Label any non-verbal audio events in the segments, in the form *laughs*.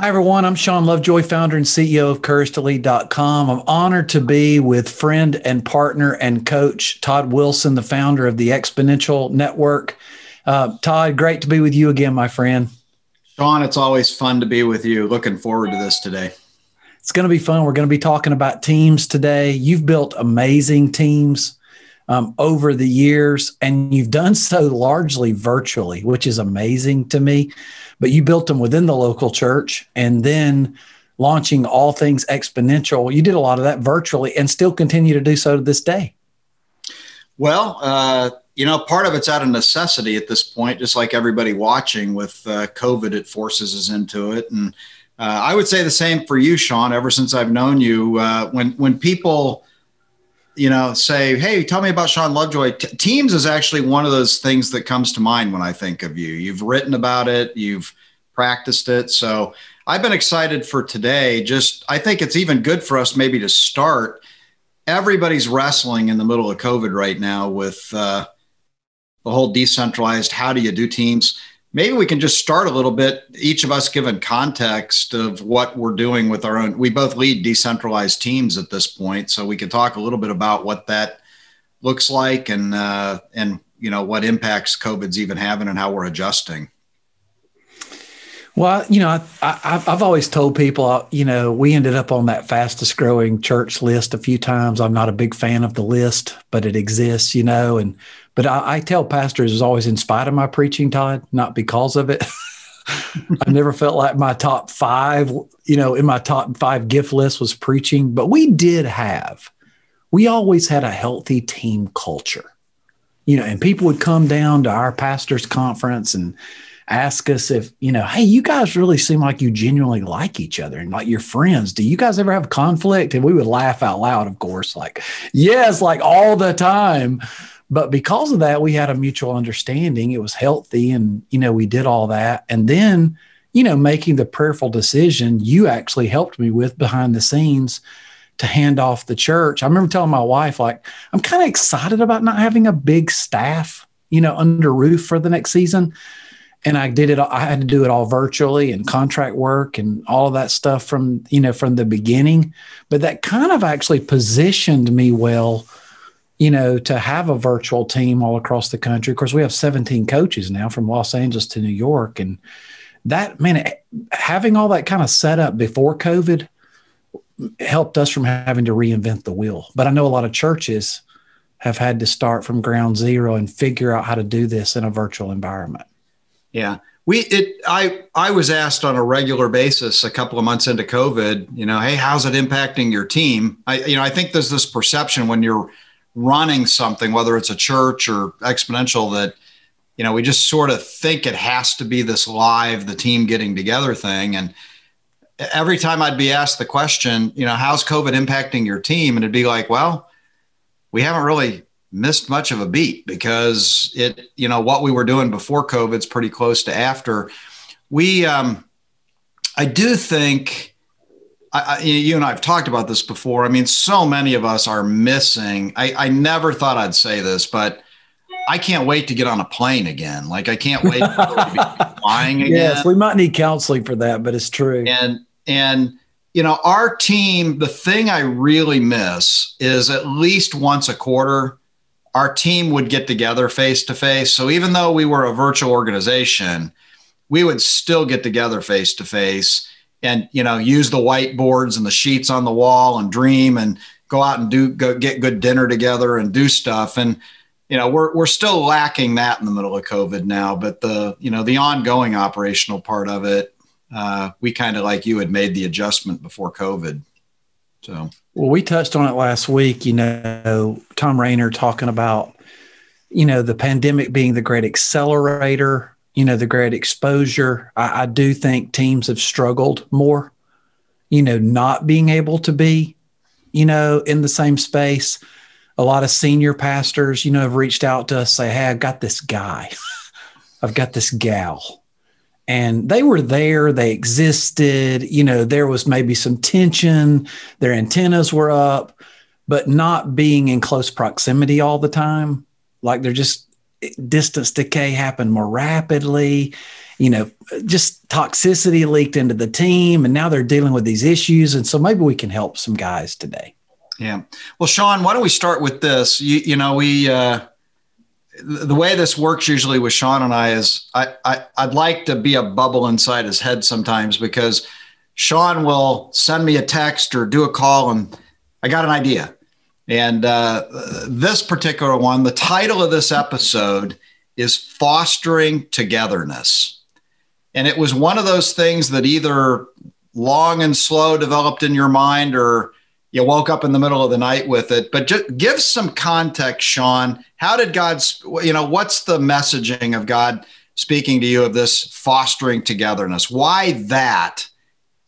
Hi, everyone. I'm Shawn Lovejoy, founder and CEO of CourageToLead.com. I'm honored to be with friend and partner and coach Todd Wilson, the founder of the Exponential Network. Uh, Todd, great to be with you again, my friend. Shawn, it's always fun to be with you. Looking forward to this today. It's going to be fun. We're going to be talking about teams today. You've built amazing teams um, over the years, and you've done so largely virtually, which is amazing to me but you built them within the local church and then launching all things exponential. You did a lot of that virtually and still continue to do so to this day. Well, uh, you know, part of it's out of necessity at this point, just like everybody watching with uh, COVID, it forces us into it. And uh, I would say the same for you, Shawn. Ever since I've known you, uh, when when people you know, say, hey, tell me about Shawn Lovejoy. T- Teams is actually one of those things that comes to mind when I think of you. You've written about it, you've practiced it. So I've been excited for today. Just, I think it's even good for us maybe to start. Everybody's wrestling in the middle of COVID right now with uh, the whole decentralized how do you do teams maybe we can just start a little bit each of us given context of what we're doing with our own we both lead decentralized teams at this point so we can talk a little bit about what that looks like and uh, and you know what impacts covid's even having and how we're adjusting well, you know, I, have always told people, uh, you know, we ended up on that fastest growing church list a few times. I'm not a big fan of the list, but it exists, you know, and but I, I tell pastors is always in spite of my preaching, Todd, not because of it. *laughs* I never felt like my top five, you know, in my top five gift list was preaching, but we did have, we always had a healthy team culture, you know, and people would come down to our pastor's conference and ask us if, you know, hey, you guys really seem like you genuinely like each other and like your friends. Do you guys ever have conflict? And we would laugh out loud, of course, like, yes, like all the time. But because of that, we had a mutual understanding. It was healthy, and you know, we did all that. And then, you know, making the prayerful decision you actually helped me with behind the scenes to hand off the church. I remember telling my wife, like, I'm kind of excited about not having a big staff, you know, under roof for the next season. And I did it, I had to do it all virtually and contract work and all of that stuff from, you know, from the beginning. But that kind of actually positioned me well you know, to have a virtual team all across the country. Of course, we have 17 coaches now from Los Angeles to New York. And that, man, eh, having all that kind of set up before COVID helped us from having to reinvent the wheel. But I know a lot of churches have had to start from ground zero and figure out how to do this in a virtual environment. Yeah. We it I I was asked on a regular basis a couple of months into COVID, you know, hey, how's it impacting your team? I you know, I think there's this perception when you're running something, whether it's a church or exponential, that you know we just sort of think it has to be this live, the team getting together thing. And every time I'd be asked the question, you know, how's COVID impacting your team, and it'd be like, well, we haven't really missed much of a beat because it, you know, what we were doing before COVID's pretty close to after. We, um, I do think I, you and I have talked about this before. I mean, so many of us are missing. I, I never thought I'd say this, but I can't wait to get on a plane again. Like I can't wait to be *laughs* flying again. Yes, we might need counseling for that, but it's true. And and you know, our team, the thing I really miss is at least once a quarter, our team would get together face to face. So even though we were a virtual organization, we would still get together face to face and you know use the whiteboards and the sheets on the wall and dream and go out and do go get good dinner together and do stuff. And you know we're we're still lacking that in the middle of covid now but the you know the ongoing operational part of it uh, we kind of like you had made the adjustment before covid. So. Well we touched on it last week you know Thom Rainer talking about you know the pandemic being the great accelerator you know, the great exposure. I, I do think teams have struggled more, you know, not being able to be, you know, in the same space. A lot of senior pastors, you know, have reached out to us, say, Hey, I've got this guy, *laughs* I've got this gal. And they were there, they existed, you know, there was maybe some tension, their antennas were up, but not being in close proximity all the time. Like they're just distance decay happened more rapidly you know, just toxicity leaked into the team, and now they're dealing with these issues. And so maybe we can help some guys today. Yeah. Well, Shawn, why don't we start with this? You, you know, we uh, the way this works usually with Shawn and I is I, I I'd like to be a bubble inside his head sometimes because Shawn will send me a text or do a call and I got an idea. And uh, this particular one, the title of this episode is Fostering Togetherness. And it was one of those things that either long and slow developed in your mind or you woke up in the middle of the night with it. But just give some context, Shawn. How did God, you know, what's the messaging of God speaking to you of this fostering togetherness? Why that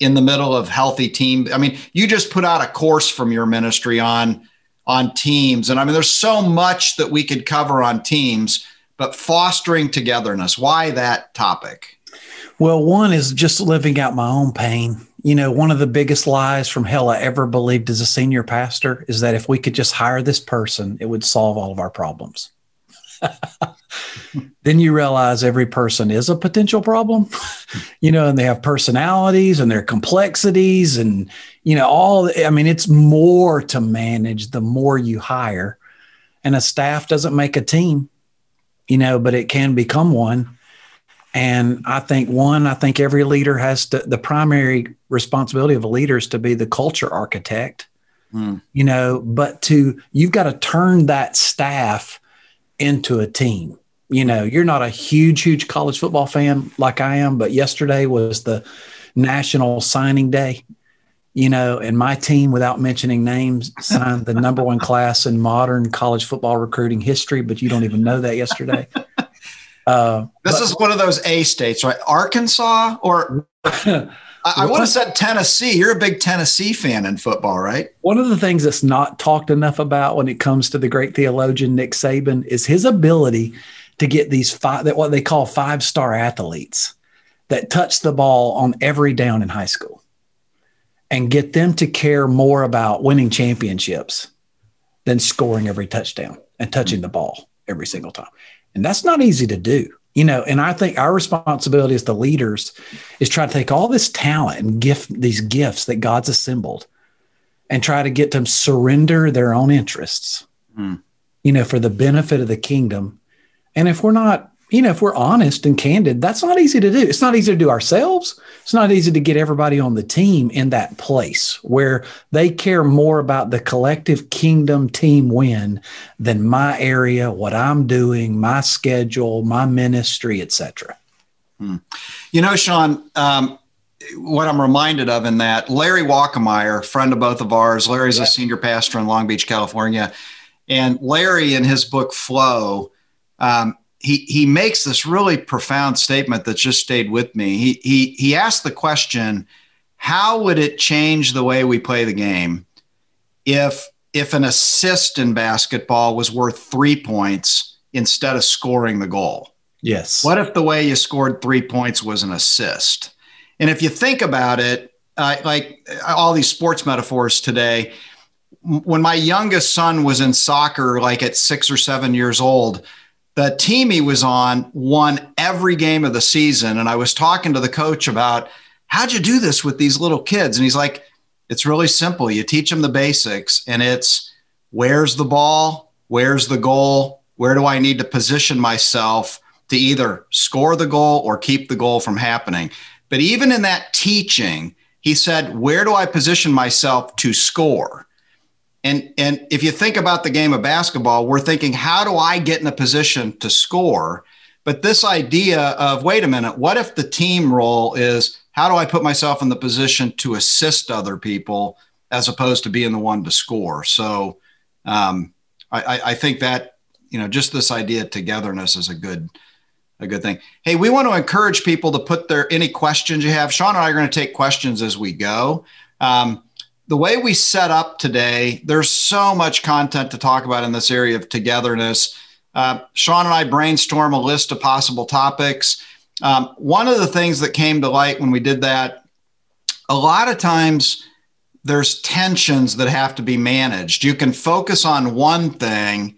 in the middle of healthy team? I mean, you just put out a course from your ministry on on teams, and I mean, there's so much that we could cover on teams, but fostering togetherness. Why that topic? Well, one is just living out my own pain you know, one of the biggest lies from hell I ever believed as a senior pastor is that if we could just hire this person, it would solve all of our problems. *laughs* then you realize every person is a potential problem, *laughs* you know, and they have personalities and their complexities and, you know, all, I mean, it's more to manage the more you hire. And a staff doesn't make a team, you know, but it can become one. And I think one, I think every leader has to, the primary responsibility of a leader is to be the culture architect, mm. you know, but to, you've got to turn that staff into a team. You know, you're not a huge, huge college football fan like I am, but yesterday was the national signing day, you know, and my team, without mentioning names, signed the number one class in modern college football recruiting history, but you don't even know that yesterday. Uh, *laughs* this but, is one of those A states, right? Arkansas or *laughs* I, I would have said Tennessee. You're a big Tennessee fan in football, right? One of the things that's not talked enough about when it comes to the great theologian Nick Saban is his ability to get these five that what they call five star athletes that touch the ball on every down in high school and get them to care more about winning championships than scoring every touchdown and touching the ball every single time. And that's not easy to do. You know, and I think our responsibility as the leaders is try to take all this talent and gift these gifts that God's assembled and try to get them surrender their own interests, mm. you know, for the benefit of the kingdom. And if we're not you know, if we're honest and candid, that's not easy to do. It's not easy to do ourselves. It's not easy to get everybody on the team in that place where they care more about the collective kingdom team win than my area, what I'm doing, my schedule, my ministry, etc. Hmm. You know, Shawn, um, what I'm reminded of in that Larry Walkemeyer, friend of both of ours, Larry's yeah. a senior pastor in Long Beach, California, and Larry in his book Flow. Um, he he makes this really profound statement that just stayed with me. He he he asked the question, how would it change the way we play the game if if an assist in basketball was worth 3 points instead of scoring the goal? Yes. What if the way you scored 3 points was an assist? And if you think about it, uh, like all these sports metaphors today, when my youngest son was in soccer like at 6 or 7 years old, the team he was on won every game of the season. And I was talking to the coach about how'd you do this with these little kids? And he's like, it's really simple. You teach them the basics, and it's where's the ball? Where's the goal? Where do I need to position myself to either score the goal or keep the goal from happening? But even in that teaching, he said, Where do I position myself to score? And and if you think about the game of basketball, we're thinking, how do I get in a position to score? But this idea of, wait a minute, what if the team role is how do I put myself in the position to assist other people as opposed to being the one to score? So um, I, I think that you know just this idea of togetherness is a good a good thing. Hey, we want to encourage people to put their any questions you have. Shawn and I are going to take questions as we go. Um, the way we set up today, there's so much content to talk about in this area of togetherness. Uh, Shawn and I brainstorm a list of possible topics. Um, one of the things that came to light when we did that, a lot of times there's tensions that have to be managed. You can focus on one thing,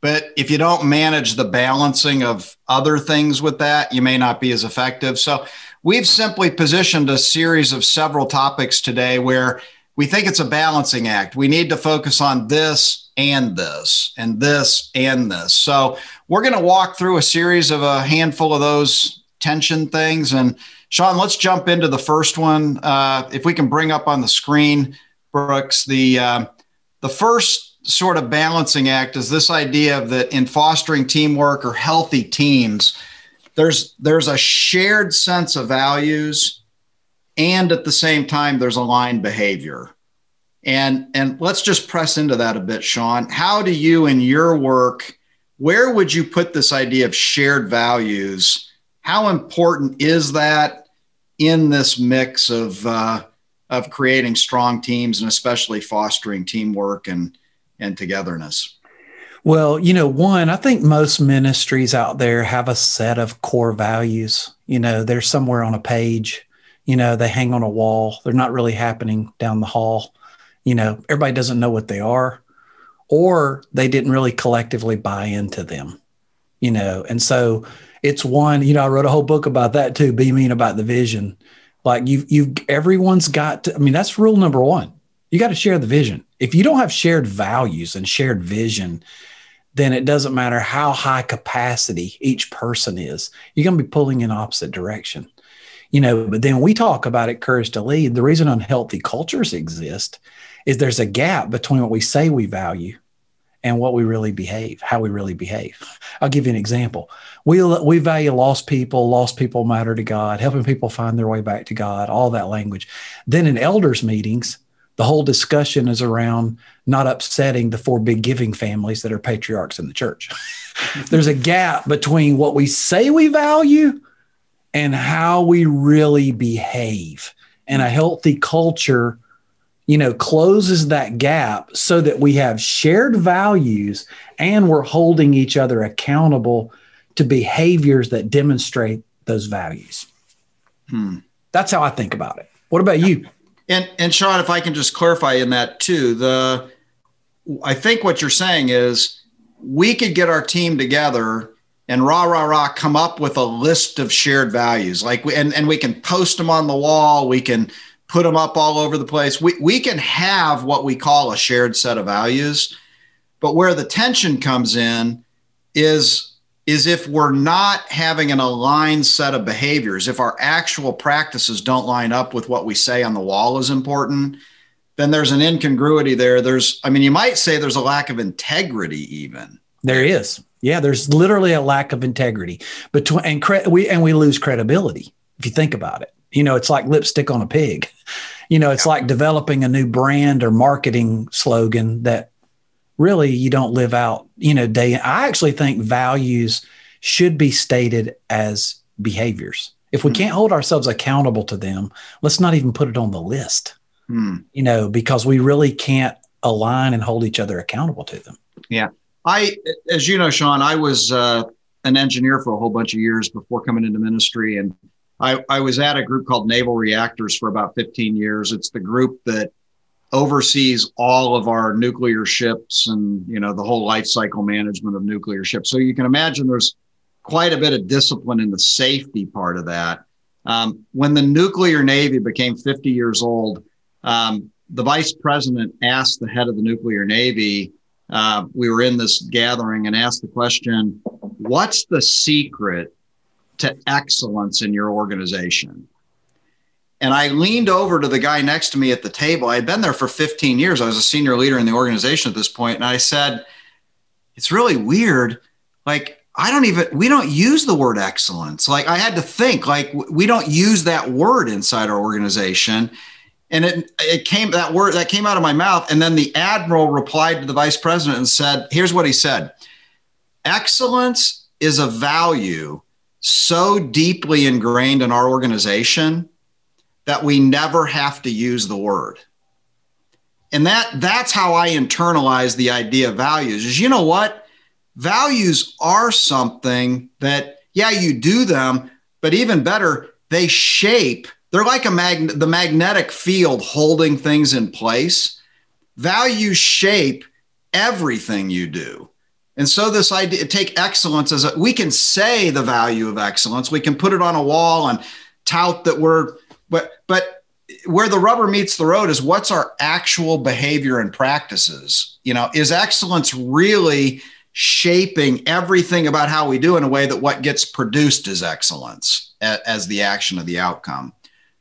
But if you don't manage the balancing of other things with that, you may not be as effective. So we've simply positioned a series of several topics today where we think it's a balancing act. We need to focus on this and this and this and this. So we're going to walk through a series of a handful of those tension things. And Shawn, let's jump into the first one. Uh, if we can bring up on the screen, Brooks, the uh, the first sort of balancing act is this idea of that in fostering teamwork or healthy teams, there's there's a shared sense of values, and at the same time there's aligned behavior. And and let's just press into that a bit, Shawn. How do you in your work, where would you put this idea of shared values? How important is that in this mix of uh, of creating strong teams and especially fostering teamwork and and togetherness? Well, you know, one, I think most ministries out there have a set of core values. You know, they're somewhere on a page, you know, they hang on a wall. They're not really happening down the hall. You know, everybody doesn't know what they are, or they didn't really collectively buy into them, you know. And so it's one, you know, I wrote a whole book about that too, be mean about the vision. Like you've, you've, everyone's got to, I mean, that's rule number one. You got to share the vision if you don't have shared values and shared vision, then it doesn't matter how high capacity each person is. You're going to be pulling in opposite direction. You know, but then we talk about it courage to lead. The reason unhealthy cultures exist is there's a gap between what we say we value and what we really behave, how we really behave. I'll give you an example. We we value lost people, lost people matter to God, helping people find their way back to God, all that language. Then in elders meetings, the whole discussion is around not upsetting the four big giving families that are patriarchs in the church. *laughs* There's a gap between what we say we value and how we really behave. And a healthy culture, you know, closes that gap so that we have shared values and we're holding each other accountable to behaviors that demonstrate those values. Hmm. That's how I think about it. What about you? And and Shawn, if I can just clarify in that too, the I think what you're saying is we could get our team together and rah rah rah come up with a list of shared values like we, and and we can post them on the wall we can put them up all over the place we, we can have what we call a shared set of values but where the tension comes in is is if we're not having an aligned set of behaviors, if our actual practices don't line up with what we say on the wall is important, then there's an incongruity there. There's, I mean, you might say there's a lack of integrity, even. There is. Yeah, there's literally a lack of integrity between and cre- we and we lose credibility if you think about it. You know, it's like lipstick on a pig. You know, it's yeah. like developing a new brand or marketing slogan that really you don't live out, you know, day. I actually think values should be stated as behaviors. If we mm. can't hold ourselves accountable to them, let's not even put it on the list. Mm. You know, because we really can't align and hold each other accountable to them. Yeah. I, as you know, Shawn, I was uh, an engineer for a whole bunch of years before coming into ministry. And I, I was at a group called Naval Reactors for about 15 years. It's the group that oversees all of our nuclear ships and you know the whole life cycle management of nuclear ships so you can imagine there's quite a bit of discipline in the safety part of that um, when the nuclear navy became 50 years old um, the vice president asked the head of the nuclear navy uh, we were in this gathering and asked the question what's the secret to excellence in your organization and I leaned over to the guy next to me at the table. I had been there for 15 years. I was a senior leader in the organization at this point, And I said, It's really weird. Like, I don't even, we don't use the word excellence. Like, I had to think, like, we don't use that word inside our organization. And it, it came, that word that came out of my mouth. And then the admiral replied to the vice president and said, Here's what he said Excellence is a value so deeply ingrained in our organization that we never have to use the word. And that that's how I internalize the idea of values. Is you know what? Values are something that yeah, you do them, but even better, they shape. They're like a mag- the magnetic field holding things in place. Values shape everything you do. And so this idea take excellence as a, we can say the value of excellence. We can put it on a wall and tout that we're but but where the rubber meets the road is what's our actual behavior and practices. You know, is excellence really shaping everything about how we do in a way that what gets produced is excellence as the action of the outcome.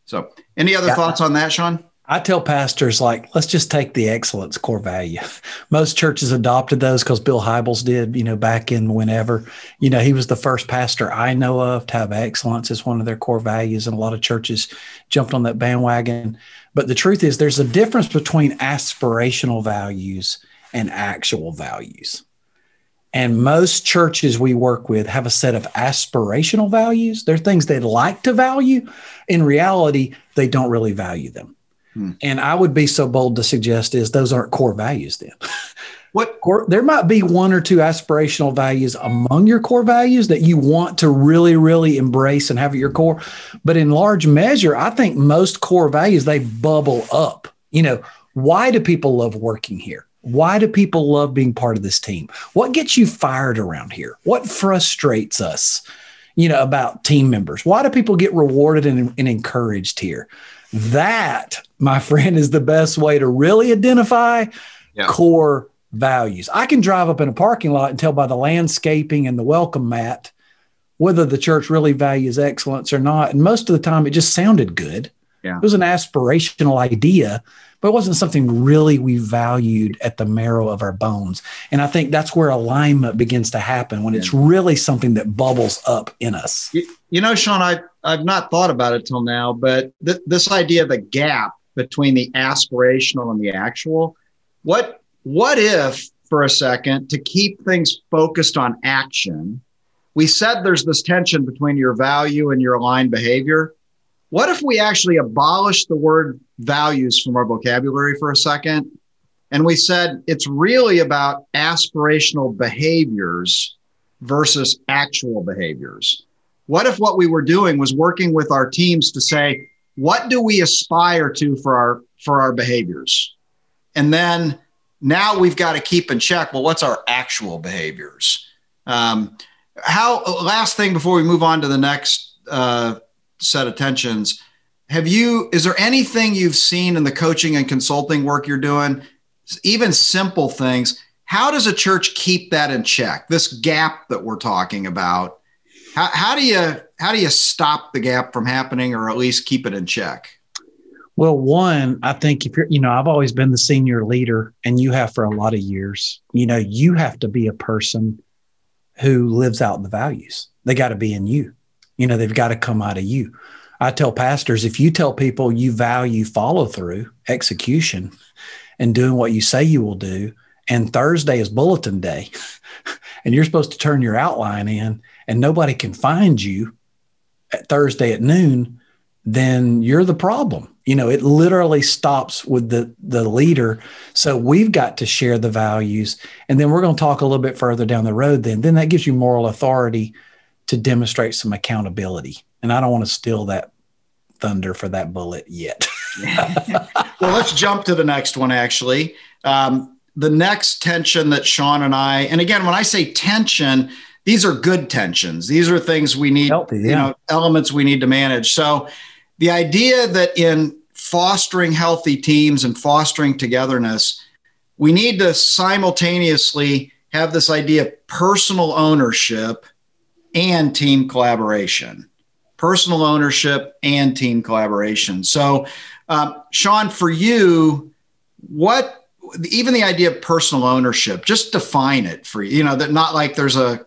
So, any other yeah. thoughts on that, Shawn? I tell pastors like, let's just take the excellence core value. *laughs* Most churches adopted those because Bill Hybels did, you know, back in whenever, you know, he was the first pastor I know of to have excellence as one of their core values. And a lot of churches jumped on that bandwagon. But the truth is there's a difference between aspirational values and actual values. And most churches we work with have a set of aspirational values. They're things they'd like to value. In reality, they don't really value them. Hmm. And I would be so bold to suggest is those aren't core values then. *laughs* What core, there might be one or two aspirational values among your core values that you want to really, really embrace and have at your core. But in large measure, I think most core values they bubble up. You know, why do people love working here? Why do people love being part of this team? What gets you fired around here? What frustrates us, you know, about team members? Why do people get rewarded and, and encouraged here? That, my *laughs* friend, is the best way to really identify yeah. core values. I can drive up in a parking lot and tell by the landscaping and the welcome mat whether the church really values excellence or not. And most of the time, it just sounded good. Yeah. It was an aspirational idea, but it wasn't something really we valued at the marrow of our bones. And I think that's where alignment begins to happen when it's really something that bubbles up in us. You, you know, Shawn, I, I've not thought about it till now, but th- this idea of a gap between the aspirational and the actual, what what if for a second to keep things focused on action, we said there's this tension between your value and your aligned behavior. What if we actually abolished the word values from our vocabulary for a second? And we said it's really about aspirational behaviors versus actual behaviors. What if what we were doing was working with our teams to say, what do we aspire to for our for our behaviors? And then now we've got to keep in check. Well, what's our actual behaviors? Um, how last thing before we move on to the next uh, set of tensions. Have you is there anything you've seen in the coaching and consulting work you're doing even simple things? How does a church keep that in check this gap that we're talking about? How, how do you how do you stop the gap from happening or at least keep it in check? Well one i think if you're you know i've always been the senior leader and you have for a lot of years. You know you have to be a person who lives out the values. They got to be in you you know they've got to come out of you i tell pastors if you tell people you value follow through execution and doing what you say you will do and thursday is bulletin day *laughs* and you're supposed to turn your outline in and nobody can find you at Thursday at noon, then you're the problem. You know, it literally stops with the the leader. So we've got to share the values, and then we're going to talk a little bit further down the road. Then, then that gives you moral authority to demonstrate some accountability. And I don't want to steal that thunder for that bullet yet. *laughs* well, let's jump to the next one. Actually, um, the next tension that Shawn and I, and again, when I say tension, these are good tensions. These are things we need, Healthy, yeah. you know, elements we need to manage. So the idea that in fostering healthy teams and fostering togetherness, we need to simultaneously have this idea of personal ownership and team collaboration. Personal ownership and team collaboration. So, um, Shawn, for you, what even the idea of personal ownership, just define it for you. You know, that not like there's a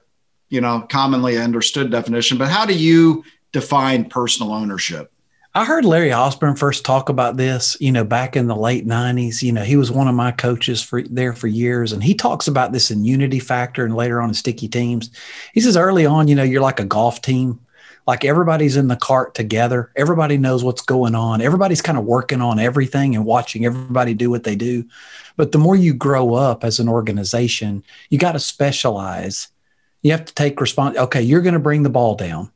you know commonly understood definition but how do you define personal ownership I heard Larry Osborne first talk about this, you know, back in the late 90s. You know, he was one of my coaches for there for years. And he talks about this in unity factor and later on in sticky teams. He says early on, you know, you're like a golf team. Like everybody's in the cart together. Everybody knows what's going on. Everybody's kind of working on everything and watching everybody do what they do. But the more you grow up as an organization, you got to specialize you have to take response. Okay, you're going to bring the ball down.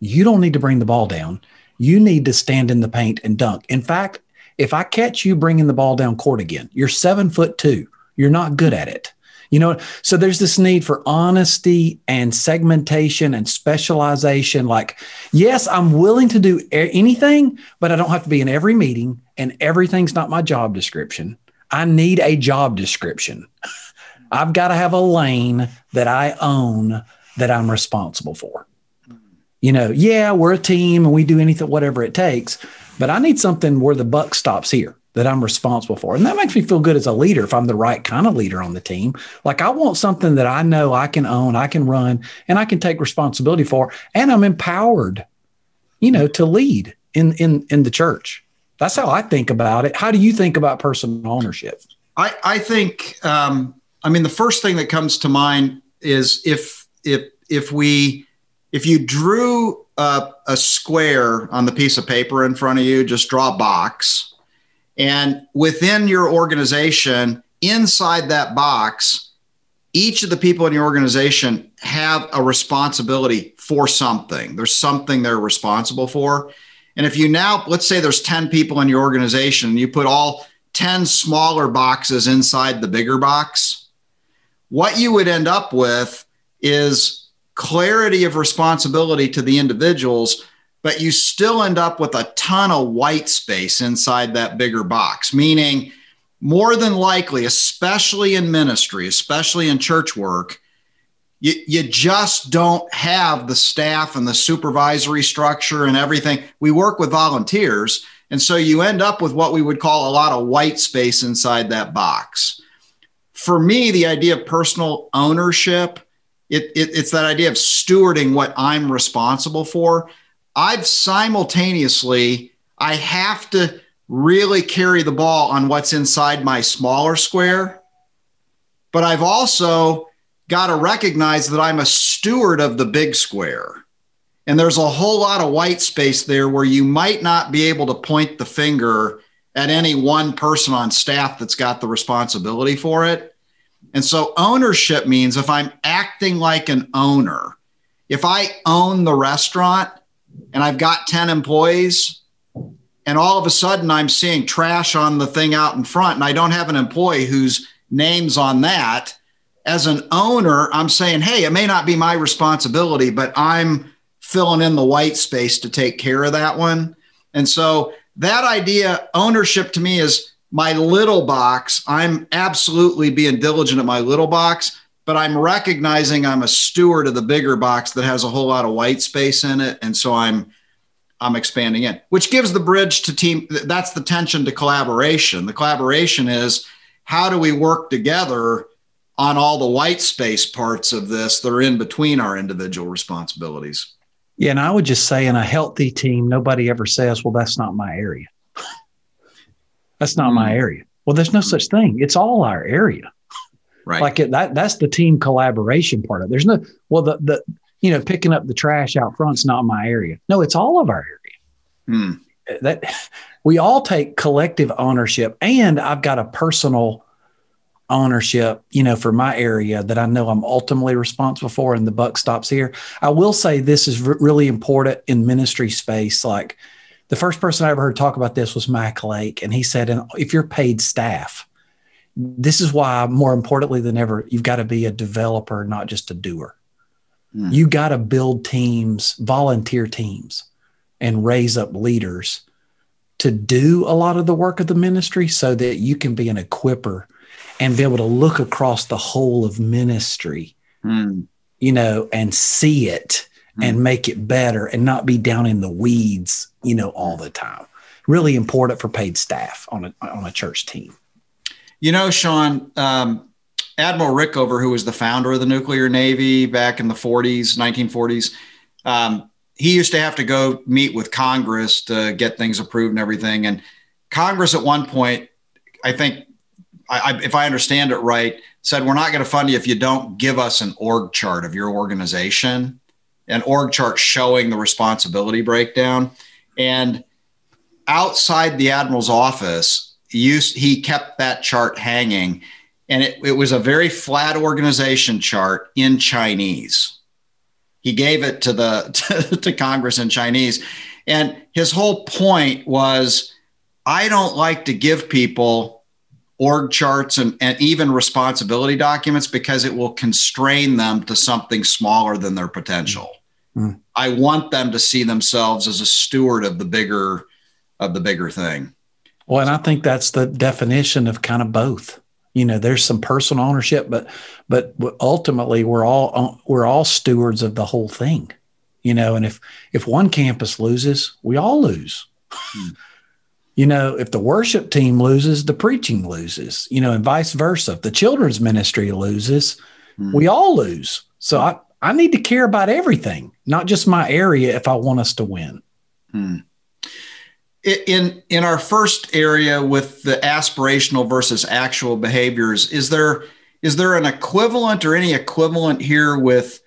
You don't need to bring the ball down. You need to stand in the paint and dunk. In fact, if I catch you bringing the ball down court again, you're seven foot two. You're not good at it. You know, so there's this need for honesty and segmentation and specialization. Like, yes, I'm willing to do anything, but I don't have to be in every meeting and everything's not my job description. I need a job description. *laughs* I've got to have a lane that I own that I'm responsible for. You know, yeah, we're a team and we do anything, whatever it takes, but I need something where the buck stops here that I'm responsible for. And that makes me feel good as a leader if I'm the right kind of leader on the team. Like I want something that I know I can own, I can run, and I can take responsibility for, and I'm empowered, you know, to lead in in in the church. That's how I think about it. How do you think about personal ownership? I, I think um, I mean the first thing that comes to mind is if if if we if you drew a, a square on the piece of paper in front of you, just draw a box and within your organization, inside that box, each of the people in your organization have a responsibility for something. There's something they're responsible for. And if you now, let's say there's 10 people in your organization, and you put all 10 smaller boxes inside the bigger box, what you would end up with is clarity of responsibility to the individuals but you still end up with a ton of white space inside that bigger box, meaning more than likely, especially in ministry, especially in church work, you, you just don't have the staff and the supervisory structure and everything. We work with volunteers. And so you end up with what we would call a lot of white space inside that box. For me, the idea of personal ownership, it, it, it's that idea of stewarding what I'm responsible for. I've simultaneously, I have to really carry the ball on what's inside my smaller square. But I've also got to recognize that I'm a steward of the big square. And there's a whole lot of white space there where you might not be able to point the finger at any one person on staff that's got the responsibility for it. And so ownership means if I'm acting like an owner, if I own the restaurant, and I've got 10 employees and all of a sudden I'm seeing trash on the thing out in front and I don't have an employee whose name's on that. As an owner, I'm saying, hey, it may not be my responsibility, but I'm filling in the white space to take care of that one. And so that idea, ownership to me is my little box. I'm absolutely being diligent at my little box but I'm recognizing I'm a steward of the bigger box that has a whole lot of white space in it. And so I'm I'm expanding in, which gives the bridge to team. That's the tension to collaboration. The collaboration is how do we work together on all the white space parts of this that are in between our individual responsibilities. Yeah, and I would just say in a healthy team, nobody ever says, "Well, that's not my area." That's not mm. my area. Well, there's no such thing. It's all our area. Right. Like it, that that's the team collaboration part of it. There's no well the the you know picking up the trash out front's not my area. No, it's all of our area. Hmm. That we all take collective ownership, and I've got a personal ownership, you know, for my area that I know I'm ultimately responsible for, and the buck stops here. I will say this is r- really important in ministry space. Like the first person I ever heard talk about this was Mac Lake, and he said, "And if you're paid staff, this is why more importantly than ever you've got to be a developer not just a doer mm. you got to build teams volunteer teams and raise up leaders to do a lot of the work of the ministry so that you can be an equiper and be able to look across the whole of ministry mm. you know and see it and make it better and not be down in the weeds you know all the time. Really important for paid staff on a on a church team. You know, Shawn, um, Admiral Rickover, who was the founder of the nuclear navy back in the 40s, 1940s, um, he used to have to go meet with Congress to get things approved and everything. And Congress, at one point, I think, I, I, if I understand it right, said, We're not going to fund you if you don't give us an org chart of your organization, an org chart showing the responsibility breakdown. And outside the admiral's office, he kept that chart hanging. And it, it was a very flat organization chart in chinese. He gave it to the to, *laughs* to congress in chinese. And his whole point was i don't like to give people org charts and, and even responsibility documents because it will constrain them to something smaller than their potential. Mm. I want them to see themselves as a steward of the bigger of the bigger thing. Well, and I think that's the definition of kind of both. You know, there's some personal ownership, but but ultimately we're all we're all stewards of the whole thing. You know, and if if one campus loses, we all lose. Hmm. You know, if the worship team loses, the preaching loses, you know, and vice versa. If the children's ministry loses, mm. we all lose. So I, I need to care about everything, not just my area if I want us to win. Mm. In in our first area with the aspirational versus actual behaviors, is there is there an equivalent or any equivalent here with,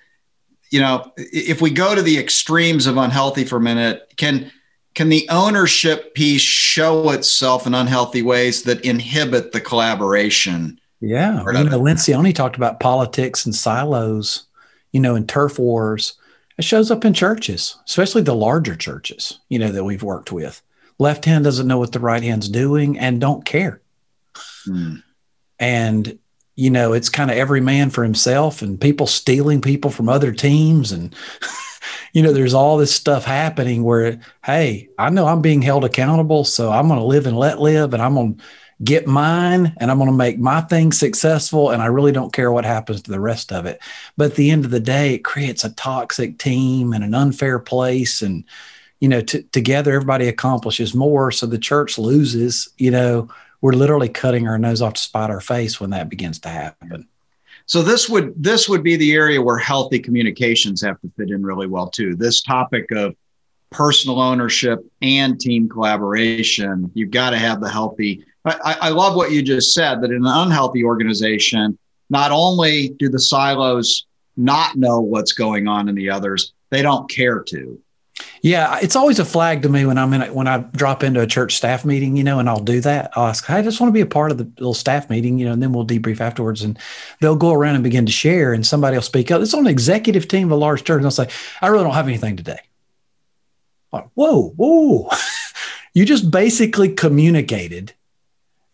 you know, if we go to the extremes of unhealthy for a minute, can can the ownership piece show itself in unhealthy ways that inhibit the collaboration? Yeah. You know, Lencioni talked about politics and silos, you know, and turf wars. It shows up in churches, especially the larger churches, you know, that we've worked with. Left hand doesn't know what the right hand's doing and don't care. Hmm. And, you know, it's kind of every man for himself and people stealing people from other teams and *laughs* you know, there's all this stuff happening where, hey, I know I'm being held accountable. So I'm going to live and let live and I'm going to get mine and I'm going to make my thing successful. And I really don't care what happens to the rest of it. But at the end of the day, it creates a toxic team and an unfair place. And, you know, t- together everybody accomplishes more. So the church loses, you know, we're literally cutting our nose off to spite our face when that begins to happen. So this would this would be the area where healthy communications have to fit in really well too. This topic of personal ownership and team collaboration, you've got to have the healthy. I, I love what you just said that in an unhealthy organization, not only do the silos not know what's going on in the others, they don't care to. Yeah, it's always a flag to me when I'm in a, when I drop into a church staff meeting, you know, and I'll do that. I'll ask, hey, I just want to be a part of the little staff meeting, you know, and then we'll debrief afterwards. And they'll go around and begin to share, and somebody will speak up. It's on an executive team of a large church, and they'll say, I really don't have anything today. Like, whoa, whoa. *laughs* you just basically communicated.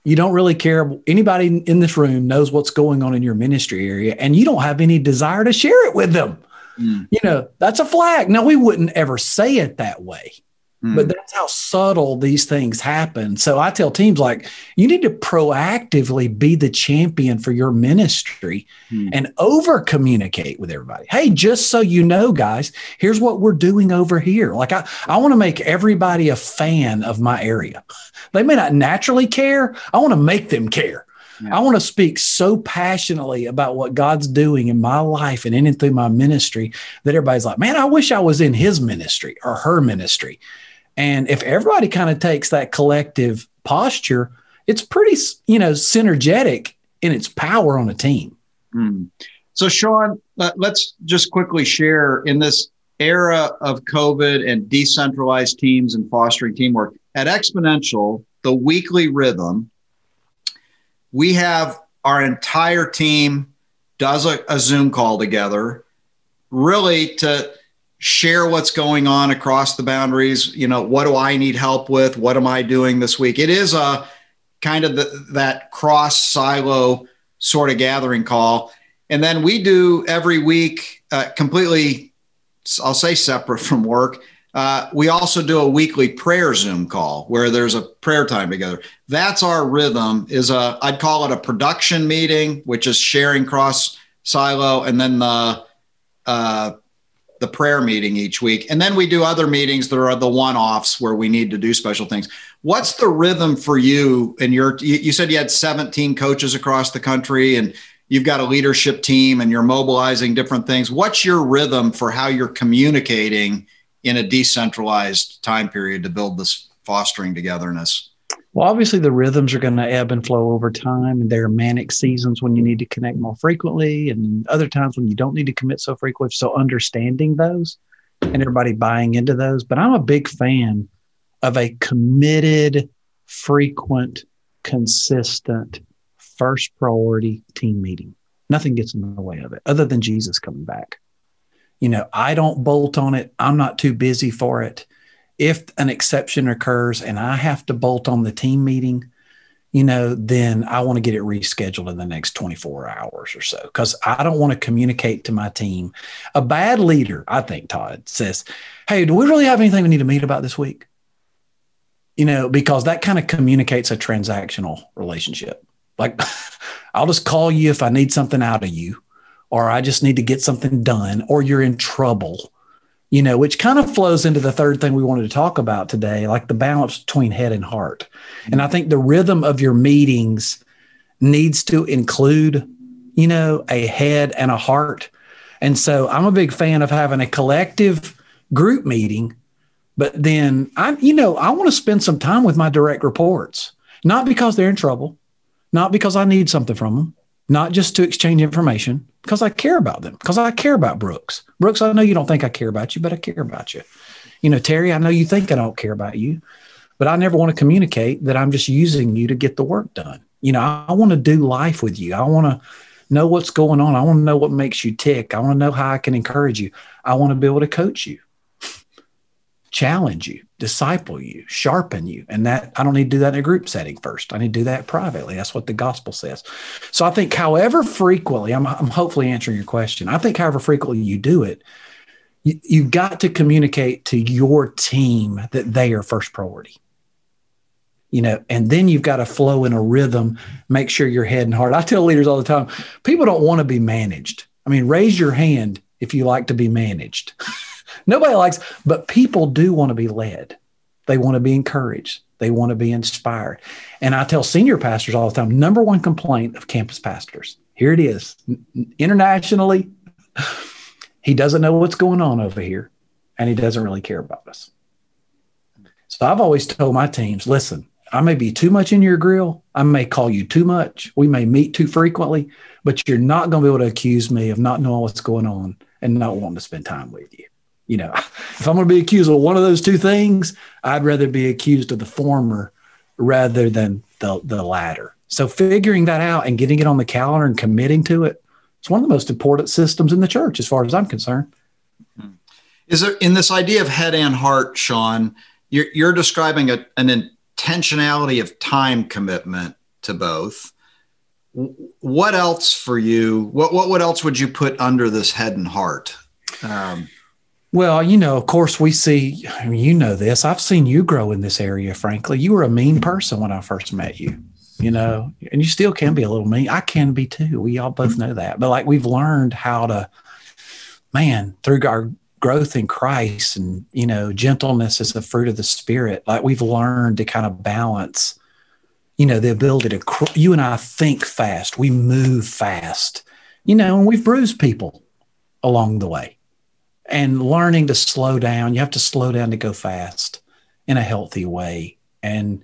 You don't really care. Anybody in this room knows what's going on in your ministry area, and you don't have any desire to share it with them. Mm. You know, that's a flag. Now, we wouldn't ever say it that way, mm. but that's how subtle these things happen. So I tell teams like, you need to proactively be the champion for your ministry mm. and over communicate with everybody. Hey, just so you know, guys, here's what we're doing over here. Like, I, I want to make everybody a fan of my area. They may not naturally care. I want to make them care. Yeah. I want to speak so passionately about what God's doing in my life and in and through my ministry that everybody's like, man, I wish I was in his ministry or her ministry. And if everybody kind of takes that collective posture, it's pretty, you know, synergetic in its power on a team. Mm. So, Shawn, let's just quickly share in this era of COVID and decentralized teams and fostering teamwork at Exponential, the weekly rhythm we have our entire team does a, a Zoom call together, really to share what's going on across the boundaries. You know, what do I need help with? What am I doing this week? It is a kind of the, that cross silo sort of gathering call. And then we do every week uh, completely, I'll say separate from work, uh, we also do a weekly prayer Zoom call where there's a prayer time together. That's our rhythm. Is a I'd call it a production meeting, which is sharing cross silo, and then the uh, the prayer meeting each week, and then we do other meetings that are the one offs where we need to do special things. What's the rhythm for you? And your you said you had 17 coaches across the country, and you've got a leadership team, and you're mobilizing different things. What's your rhythm for how you're communicating? In a decentralized time period to build this fostering togetherness? Well, obviously, the rhythms are going to ebb and flow over time. And there are manic seasons when you need to connect more frequently, and other times when you don't need to commit so frequently. So, understanding those and everybody buying into those. But I'm a big fan of a committed, frequent, consistent, first priority team meeting. Nothing gets in the way of it other than Jesus coming back. You know, I don't bolt on it. I'm not too busy for it. If an exception occurs and I have to bolt on the team meeting, you know, then I want to get it rescheduled in the next 24 hours or so because I don't want to communicate to my team. A bad leader, I think, Todd says, Hey, do we really have anything we need to meet about this week? You know, because that kind of communicates a transactional relationship. Like, *laughs* I'll just call you if I need something out of you, or I just need to get something done, or you're in trouble you know, which kind of flows into the third thing we wanted to talk about today, like the balance between head and heart. And I think the rhythm of your meetings needs to include, you know, a head and a heart. And so I'm a big fan of having a collective group meeting, but then I, you know, I want to spend some time with my direct reports, not because they're in trouble, not because I need something from them, not just to exchange information, because I care about them, because I care about Brooks. Brooks, I know you don't think I care about you, but I care about you. You know, Terry, I know you think I don't care about you, but I never want to communicate that I'm just using you to get the work done. You know, I, I want to do life with you. I want to know what's going on. I want to know what makes you tick. I want to know how I can encourage you. I want to be able to coach you, *laughs* challenge you, disciple you, sharpen you. And that I don't need to do that in a group setting first. I need to do that privately. That's what the gospel says. So I think, however frequently, I'm, I'm hopefully answering your question. I think, however frequently you do it, you, you've got to communicate to your team that they are first priority. You know, and then you've got to flow in a rhythm, make sure your head and heart. I tell leaders all the time, people don't want to be managed. I mean, raise your hand if you like to be managed. *laughs* Nobody likes, but people do want to be led. They want to be encouraged. They want to be inspired. And I tell senior pastors all the time number one complaint of campus pastors here it is internationally, he doesn't know what's going on over here and he doesn't really care about us. So I've always told my teams listen, I may be too much in your grill. I may call you too much. We may meet too frequently, but you're not going to be able to accuse me of not knowing what's going on and not wanting to spend time with you you know, *laughs* if I'm going to be accused of one of those two things, I'd rather be accused of the former rather than the, the latter. So figuring that out and getting it on the calendar and committing to it, it's one of the most important systems in the church, as far as I'm concerned. Is there in this idea of head and heart, Shawn? You're, you're describing a, an intentionality of time commitment to both. What else for you? What what what else would you put under this head and heart? Um, well, you know, of course, we see, you know this. I've seen you grow in this area, frankly. You were a mean person when I first met you, you know, and you still can be a little mean. I can be too. We all both know that. But like we've learned how to, man, through our growth in Christ and, you know, gentleness is the fruit of the Spirit. Like we've learned to kind of balance, you know, the ability to, you and I think fast, we move fast, you know, and we've bruised people along the way and learning to slow down. You have to slow down to go fast in a healthy way. And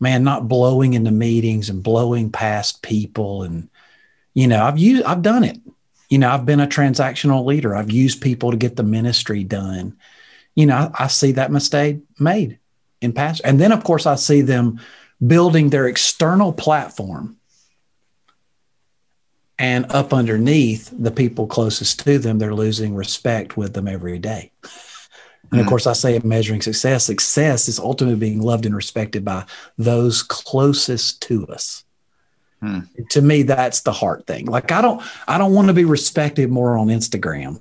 man, not blowing into meetings and blowing past people. And, you know, I've used, I've done it. You know, I've been a transactional leader. I've used people to get the ministry done. You know, I, I see that mistake made in past. And then, of course, I see them building their external platform and up underneath the people closest to them they're losing respect with them every day. And of hmm. course i say measuring success. Success is ultimately being loved and respected by those closest to us. Hmm. to me that's the heart thing. Like i don't i don't want to be respected more on instagram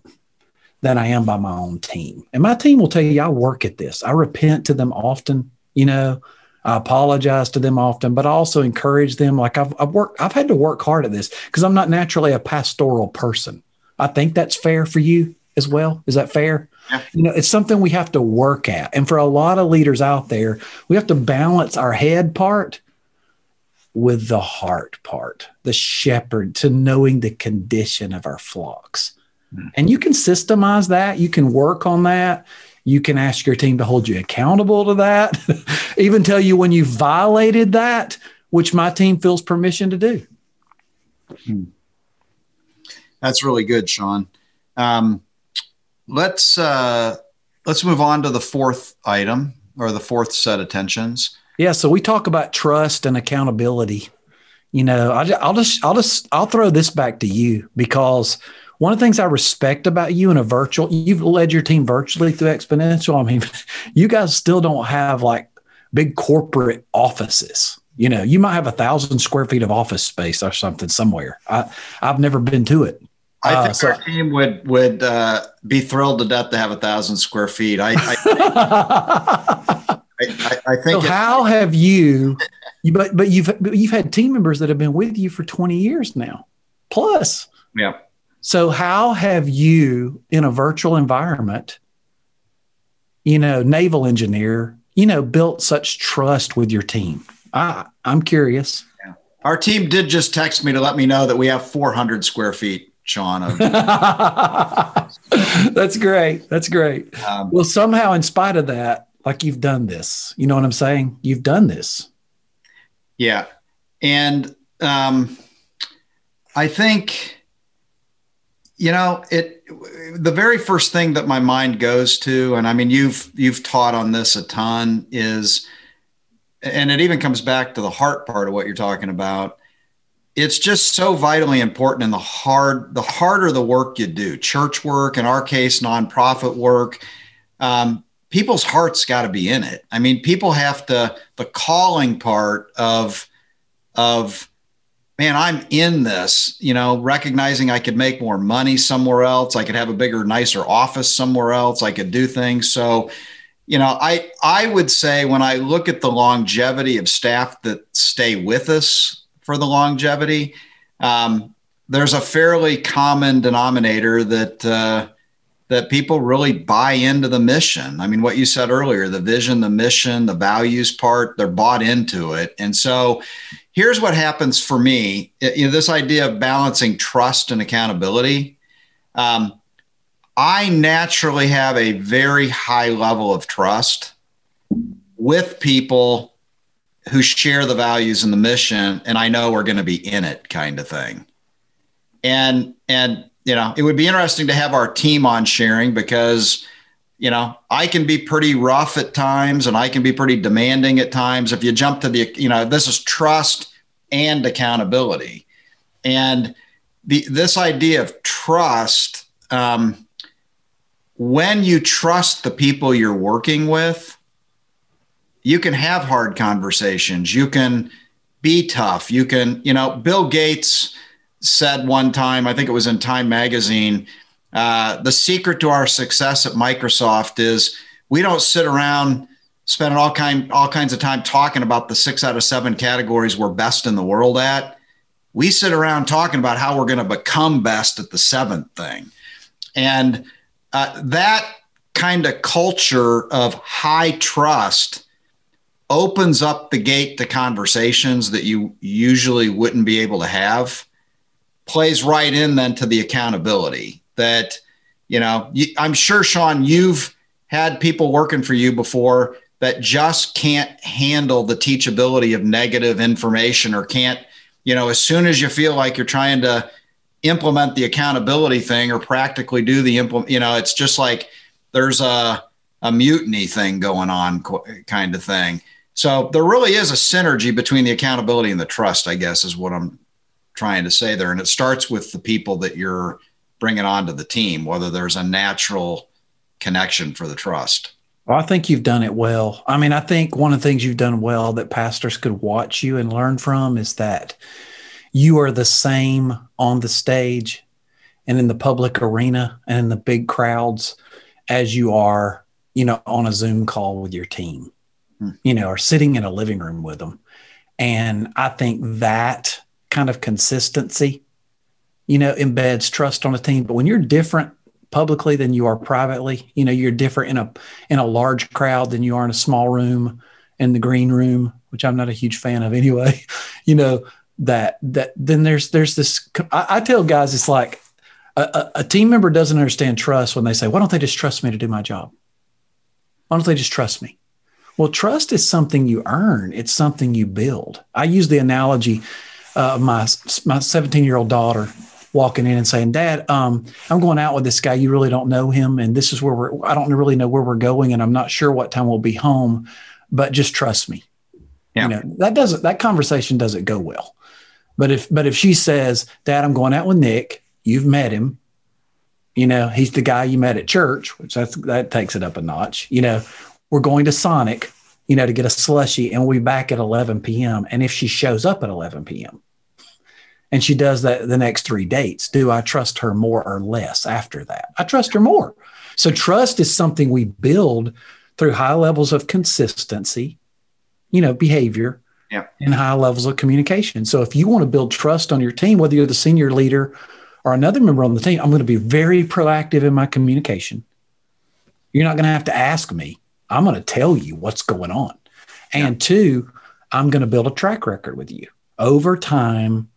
than i am by my own team. And my team will tell you i work at this. I repent to them often you know I apologize to them often, but I also encourage them. Like I've, I've worked, I've had to work hard at this because I'm not naturally a pastoral person. I think that's fair for you as well. Is that fair? Yeah. You know, it's something we have to work at. And for a lot of leaders out there, we have to balance our head part with the heart part, the shepherd to knowing the condition of our flocks. Mm-hmm. And you can systemize that, you can work on that. You can ask your team to hold you accountable to that, *laughs* even tell you when you violated that, which my team feels permission to do. Hmm. That's really good, Shawn. Um, let's uh, let's move on to the fourth item or the fourth set of tensions. Yeah, so we talk about trust and accountability. You know, I, I'll just I'll just I'll throw this back to you because one of the things I respect about you in a virtual, you've led your team virtually through Exponential. I mean, *laughs* you guys still don't have like big corporate offices. You know, you might have a thousand square feet of office space or something somewhere. I, I've never been to it. I uh, think uh, so, our team would would uh, be thrilled to death to have a thousand square feet. I, I, *laughs* I, I think. So how have you? You but but you've you've had team members that have been with you for twenty years now, plus. Yeah. So how have you in a virtual environment? You know, naval engineer. You know, built such trust with your team. I I'm curious. Yeah. Our team did just text me to let me know that we have 400 square feet. Shawn. *laughs* That's great. That's great. Um, well, somehow, in spite of that, like you've done this. You know what I'm saying? You've done this. Yeah. And um, I think, you know, it the very first thing that my mind goes to, and I mean you've you've taught on this a ton, is and it even comes back to the heart part of what you're talking about. It's just so vitally important in the hard, the harder the work you do, church work, in our case, nonprofit work. Um, people's hearts got to be in it. I mean, people have to the calling part of of man, I'm in this, you know, recognizing I could make more money somewhere else, I could have a bigger nicer office somewhere else, I could do things. So, you know, I I would say when I look at the longevity of staff that stay with us for the longevity, um, there's a fairly common denominator that uh, that people really buy into the mission. I mean, what you said earlier, the vision, the mission, the values part, they're bought into it. And so here's what happens for me you know, this idea of balancing trust and accountability. Um, I naturally have a very high level of trust with people who share the values and the mission, and I know we're going to be in it, kind of thing. And and you know, it would be interesting to have our team on sharing because, you know, I can be pretty rough at times and I can be pretty demanding at times. If you jump to the, you know, this is trust and accountability. And the, this idea of trust, um, when you trust the people you're working with, you can have hard conversations. You can be tough. You can, you know, Bill Gates, said one time, I think it was in Time Magazine, uh, the secret to our success at Microsoft is we don't sit around spending all kind all kinds of time talking about the six out of seven categories we're best in the world at. We sit around talking about how we're going to become best at the seventh thing, and uh, that kind of culture of high trust opens up the gate to conversations that you usually wouldn't be able to have plays right in then to the accountability that, you know, I'm sure, Shawn, you've had people working for you before that just can't handle the teachability of negative information or can't, you know, as soon as you feel like you're trying to implement the accountability thing or practically do the implement, you know, it's just like there's a, a mutiny thing going on kind of thing. So there really is a synergy between the accountability and the trust, I guess, is what I'm trying to say there. And it starts with the people that you're bringing onto the team, whether there's a natural connection for the trust. Well, I think you've done it well. I mean, I think one of the things you've done well that pastors could watch you and learn from is that you are the same on the stage and in the public arena and in the big crowds as you are, you know, on a Zoom call with your team, hmm. you know, or sitting in a living room with them. And I think that kind of consistency, you know, embeds trust on a team. But when you're different publicly than you are privately, you know, you're different in a in a large crowd than you are in a small room in the green room, which I'm not a huge fan of *laughs* anyway. you know that that then there's there's this. I, I tell guys it's like a, a, team member doesn't understand trust when they say, "Why don't they just trust me to do my job? Why don't they just trust me?" Well, trust is something you earn. It's something you build. I use the analogy uh, my my 17 year old daughter walking in and saying, "Dad, um, I'm going out with this guy. You really don't know him, and this is where we're. I don't really know where we're going, and I'm not sure what time we'll be home, but just trust me." Yeah. You know that doesn't that conversation doesn't go well. But if but if she says, "Dad, I'm going out with Nick. You've met him. You know, he's the guy you met at church, which that's that takes it up a notch. You know, we're going to Sonic. you know, to get a slushy and we'll be back at 11 p.m. And if she shows up at 11 p.m. and she does that the next three dates, do I trust her more or less after that? I trust her more. So trust is something we build through high levels of consistency, you know, behavior yeah. and high levels of communication. So if you want to build trust on your team, whether you're the senior leader or another member on the team, I'm going to be very proactive in my communication. You're not going to have to ask me. I'm going to tell you what's going on. And yeah. two, I'm going to build a track record with you over time.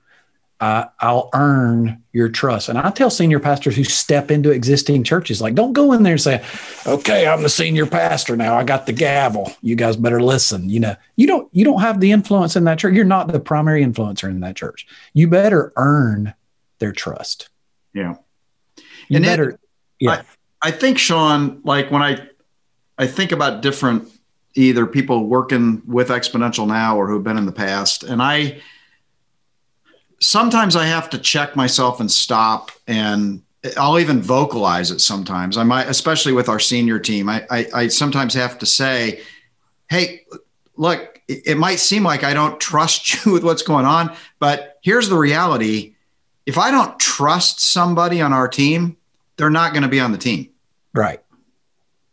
Uh, I'll earn your trust. And I tell senior pastors who step into existing churches, like, don't go in there and say, okay, I'm the senior pastor now. I got the gavel. You guys better listen. You know, you don't, you don't have the influence in that church. You're not the primary influencer in that church. You better earn their trust. Yeah. You and better, it, yeah. I, I think Shawn, like when I, I think about different either people working with exponential now or who've been in the past and i sometimes i have to check myself and stop and i'll even vocalize it sometimes i might especially with our senior team i i, I sometimes have to say hey look it, might seem like i don't trust *laughs* you with what's going on but here's the reality if i don't trust somebody on our team they're not going to be on the team right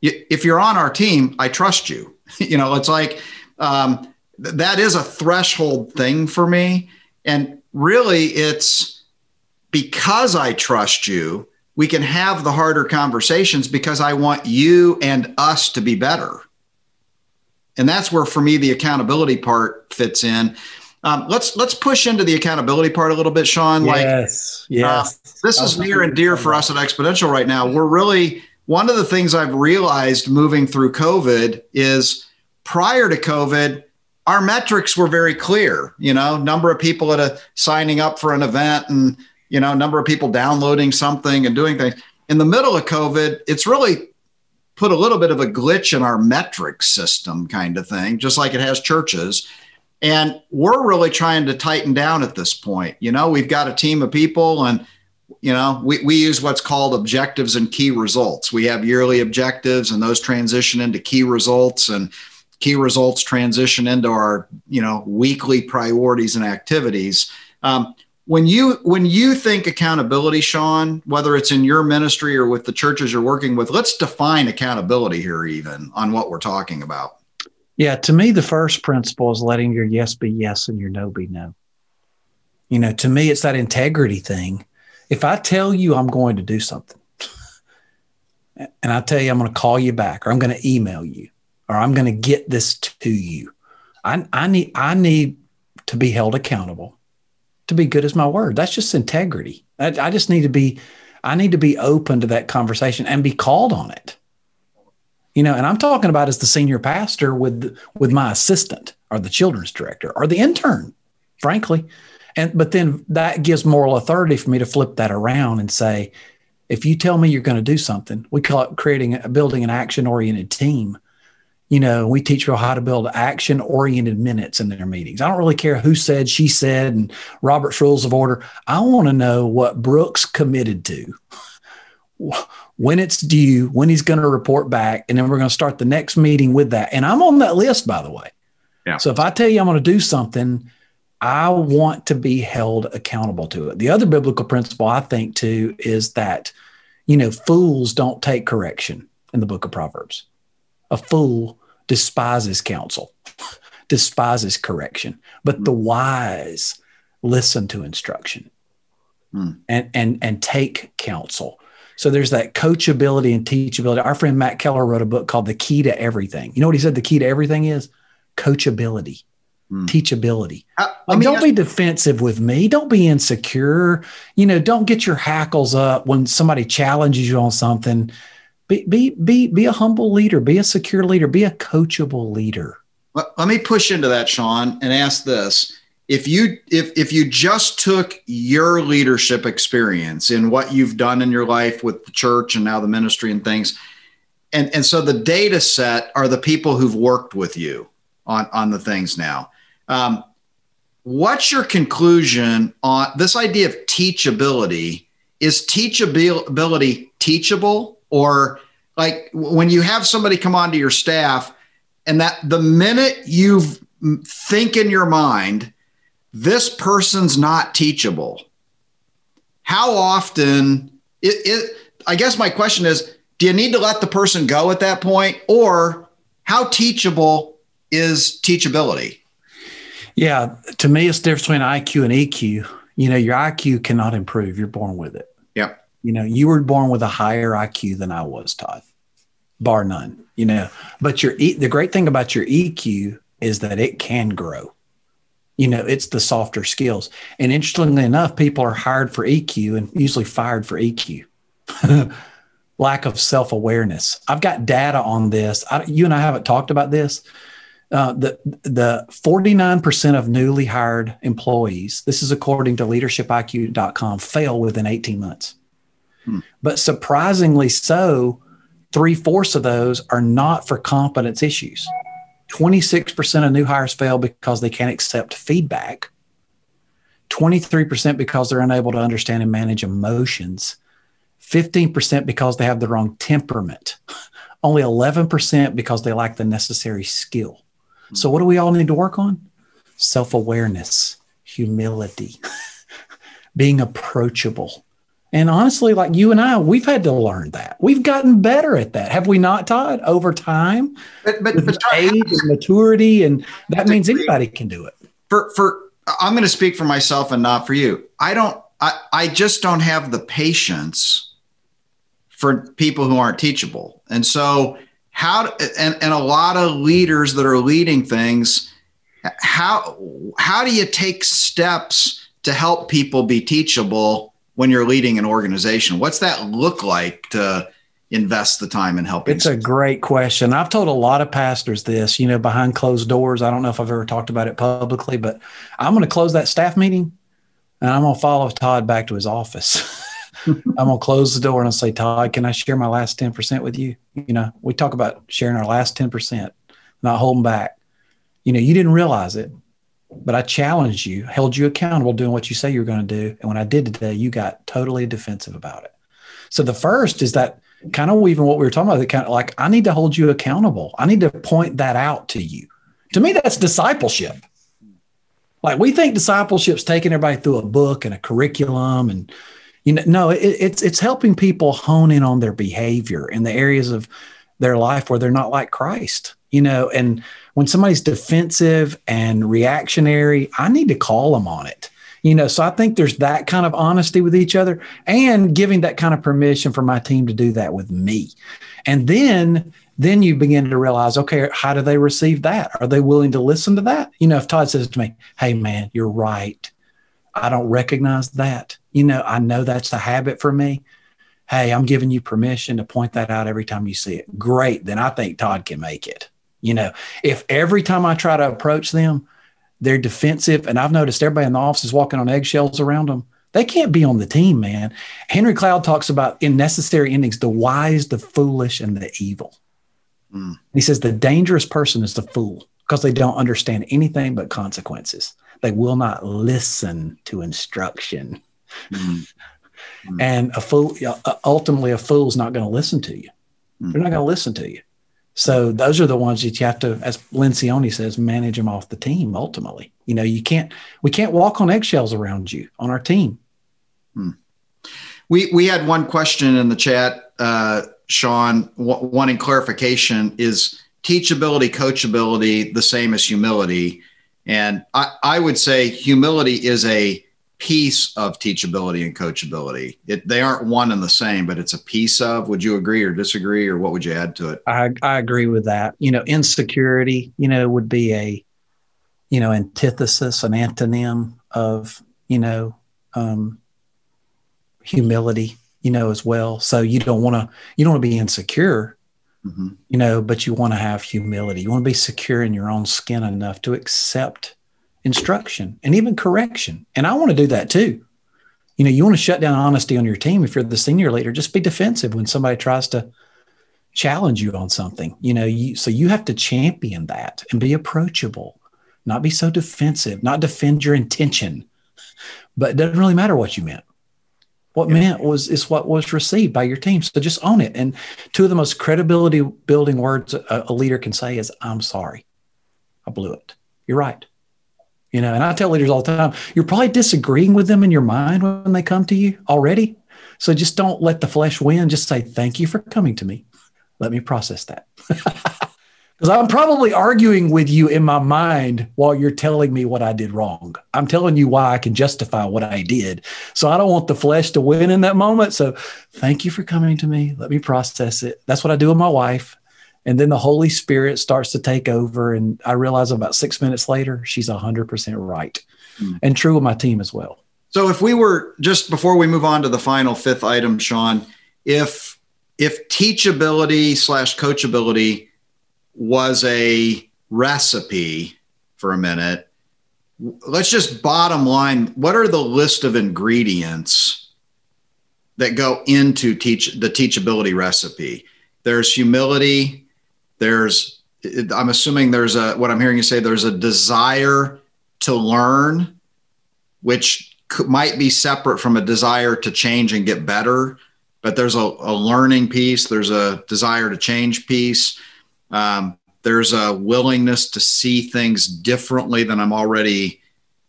if you're on our team, I trust you. *laughs* you know, it's like um, th- that is a threshold thing for me. And really, it's because I trust you, we can have the harder conversations because I want you and us to be better. And that's where, for me, the accountability part fits in. Um, let's let's push into the accountability part a little bit, Shawn. Like, yes, yes. Uh, this is near and dear for us at Exponential right now. We're really one of the things I've realized moving through COVID is prior to COVID, our metrics were very clear. You know, number of people at a signing up for an event, and you know, number of people downloading something and doing things. In the middle of COVID, it's really put a little bit of a glitch in our metric system, kind of thing, just like it has churches. And we're really trying to tighten down at this point. You know, we've got a team of people and you know we, we use what's called objectives and key results we have yearly objectives and those transition into key results and key results transition into our you know weekly priorities and activities. Um, when you when you think accountability shawn whether it's in your ministry or with the churches you're working with let's define accountability here even on what we're talking about. Yeah to me the first principle is letting your yes be yes and your no be no. You know to me it's that integrity thing. If I tell you I'm going to do something, *laughs* and I tell you I'm going to call you back, or I'm going to email you, or I'm going to get this to you, I, I need I need to be held accountable to be good as my word. That's just integrity. I, I just need to be I need to be open to that conversation and be called on it. You know, and I'm talking about as the senior pastor with with my assistant or the children's director or the intern, frankly. And but then that gives moral authority for me to flip that around and say, if you tell me you're going to do something, we call it creating a building an action oriented team. You know, we teach people how to build action oriented minutes in their meetings. I don't really care who said, she said, and Robert's Rules of Order. I want to know what Brooks committed to, when it's due, when he's going to report back, and then we're going to start the next meeting with that. And I'm on that list, by the way. Yeah. So if I tell you I'm going to do something, I want to be held accountable to it. The other biblical principle I think too is that, you know, fools don't take correction in the book of Proverbs. A fool despises counsel, despises correction, but the wise listen to instruction hmm. and, and, and take counsel. So there's that coachability and teachability. Our friend Matt Keller wrote a book called The Key to Everything. You know what he said the key to everything is? Coachability mm. teachability. Uh, like, don't be defensive with me. Don't be insecure. You know, don't get your hackles up when somebody challenges you on something. Be be be be a humble leader. Be a secure leader. Be a coachable leader. Let, let me push into that, Shawn, and ask this: if you if if you just took your leadership experience in what you've done in your life with the church and now the ministry and things and and so the data set are the people who've worked with you on on the things now um, what's your conclusion on this idea of teachability? Is teachability teachable, or like when you have somebody come onto your staff, and that the minute you think in your mind, this person's not teachable, how often it, it I guess my question is, do you need to let the person go at that point? Or how teachable is teachability? Yeah, to me, it's the difference between IQ and EQ. You know, your IQ cannot improve. You're born with it. Yep. You know, you were born with a higher IQ than I was, Todd, bar none. You know, but your e- the great thing about your EQ is that it can grow. You know, it's the softer skills. And interestingly enough, people are hired for EQ and usually fired for EQ. *laughs* Lack of self awareness. I've got data on this. I, you and I haven't talked about this. Uh, the the 49% of newly hired employees, this is according to leadershipiq.com, fail within 18 months. Hmm. But surprisingly so, three fourths of those are not for competence issues. 26% of new hires fail because they can't accept feedback. 23% because they're unable to understand and manage emotions. 15% because they have the wrong temperament. *laughs* Only 11% because they lack the necessary skill. So, what do we all need to work on? Self awareness, humility, *laughs* being approachable. And honestly, like you and I, we've had to learn that. We've gotten better at that, have we not, Todd? Over time, but, but, but age and maturity, and that means anybody can do it. For for, I'm going to speak for myself and not for you. I don't. I I just don't have the patience for people who aren't teachable, and so how and, and a lot of leaders that are leading things how how do you take steps to help people be teachable when you're leading an organization what's that look like to invest the time in helping it's a great question i've told a lot of pastors this you know behind closed doors i don't know if i've ever talked about it publicly but i'm going to close that staff meeting and i'm going to follow todd back to his office *laughs* I'm gonna close the door and I'll say, Todd, can I share my last 10% with you? You know, we talk about sharing our last 10%, not holding back. You know, you didn't realize it, but I challenged you, held you accountable doing what you say you were going to do. And when I did today, you got totally defensive about it. So the first is that kind of even what we were talking about, kind of like I need to hold you accountable. I need to point that out to you. To me, that's discipleship. Like we think discipleship's taking everybody through a book and a curriculum and you know no it, it's it's helping people hone in on their behavior in the areas of their life where they're not like christ you know and when somebody's defensive and reactionary i need to call them on it you know so i think there's that kind of honesty with each other and giving that kind of permission for my team to do that with me and then then you begin to realize okay how do they receive that are they willing to listen to that you know if todd says to me hey man you're right i don't recognize that you know, I know that's a habit for me. Hey, I'm giving you permission to point that out every time you see it. Great. Then I think Todd can make it. You know, if every time I try to approach them, they're defensive, and I've noticed everybody in the office is walking on eggshells around them. They can't be on the team, man. Henry Cloud talks about in necessary endings the wise, the foolish, and the evil. Mm. He says the dangerous person is the fool because they don't understand anything but consequences. They will not listen to instruction. Mm-hmm. *laughs* And a fool, ultimately, a fool's not going to listen to you. Mm-hmm. They're not going to listen to you. So those are the ones that you have to, as Lencioni says, manage them off the team. Ultimately, you know, you can't, we can't walk on eggshells around you on our team. Hmm. We we had one question in the chat, uh, Shawn. W- wanting clarification is teachability, coachability the same as humility? And I, I would say humility is a piece of teachability and coachability. It, they aren't one and the same, but it's a piece of. Would you agree or disagree, or what would you add to it? I, I agree with that. You know, insecurity, you know, would be a, you know, antithesis, an antonym of, you know, um, humility, you know, as well. So you don't want to, you don't want to be insecure, mm-hmm. you know, but you want to have humility. You want to be secure in your own skin enough to accept instruction and even correction. And I want to do that too. You know, you want to shut down honesty on your team. If you're the senior leader, just be defensive when somebody tries to challenge you on something. You know, you, so you have to champion that and be approachable, not be so defensive, not defend your intention. But it doesn't really matter what you meant. What yeah. meant was is what was received by your team. So just own it. And two of the most credibility building words a, a leader can say is, "I'm sorry, I blew it." You're right. You know, and I tell leaders all the time, you're probably disagreeing with them in your mind when they come to you already. So just don't let the flesh win. Just say, "Thank you for coming to me. Let me process that." *laughs* Because I'm probably arguing with you in my mind while you're telling me what I did wrong. I'm telling you why I can justify what I did. So I don't want the flesh to win in that moment. So thank you for coming to me. Let me process it. That's what I do with my wife. And then the Holy Spirit starts to take over. And I realize about six minutes later, she's 100% right. Mm. And true with my team as well. So if we were just before we move on to the final fifth item, Shawn, if if teachability slash coachability was a recipe for a minute, let's just bottom line what are the list of ingredients that go into teach the teachability recipe? There's humility, there's I'm assuming there's a what I'm hearing you say there's a desire to learn which might be separate from a desire to change and get better but there's a, a learning piece there's a desire to change piece um, there's a willingness to see things differently than I'm already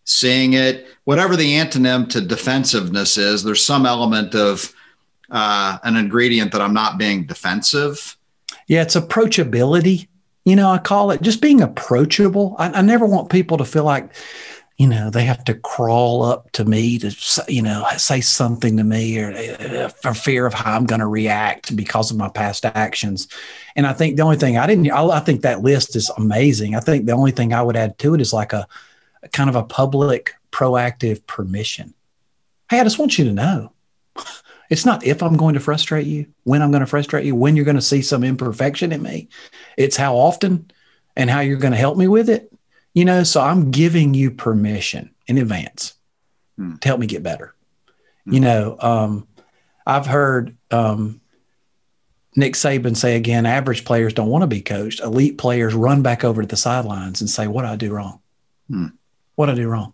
seeing it. Whatever the antonym to defensiveness is, there's some element of uh, an ingredient that I'm not being defensive. Yeah, it's approachability. You know, I call it just being approachable. I, I never want people to feel like, you know, they have to crawl up to me to, you know, say something to me or uh, for fear of how I'm going to react because of my past actions. And I think the only thing I didn't, I, I think that list is amazing. I think the only thing I would add to it is like a, a kind of a public proactive permission. Hey, I just want you to know it's not if I'm going to frustrate you, when I'm going to frustrate you, when you're going to see some imperfection in me. It's how often and how you're going to help me with it you know, so I'm giving you permission in advance hmm. to help me get better. Hmm. You know, um, I've heard um, Nick Saban say again, average players don't want to be coached. Elite players run back over to the sidelines and say, "What did I do wrong? Hmm. What did I do wrong?"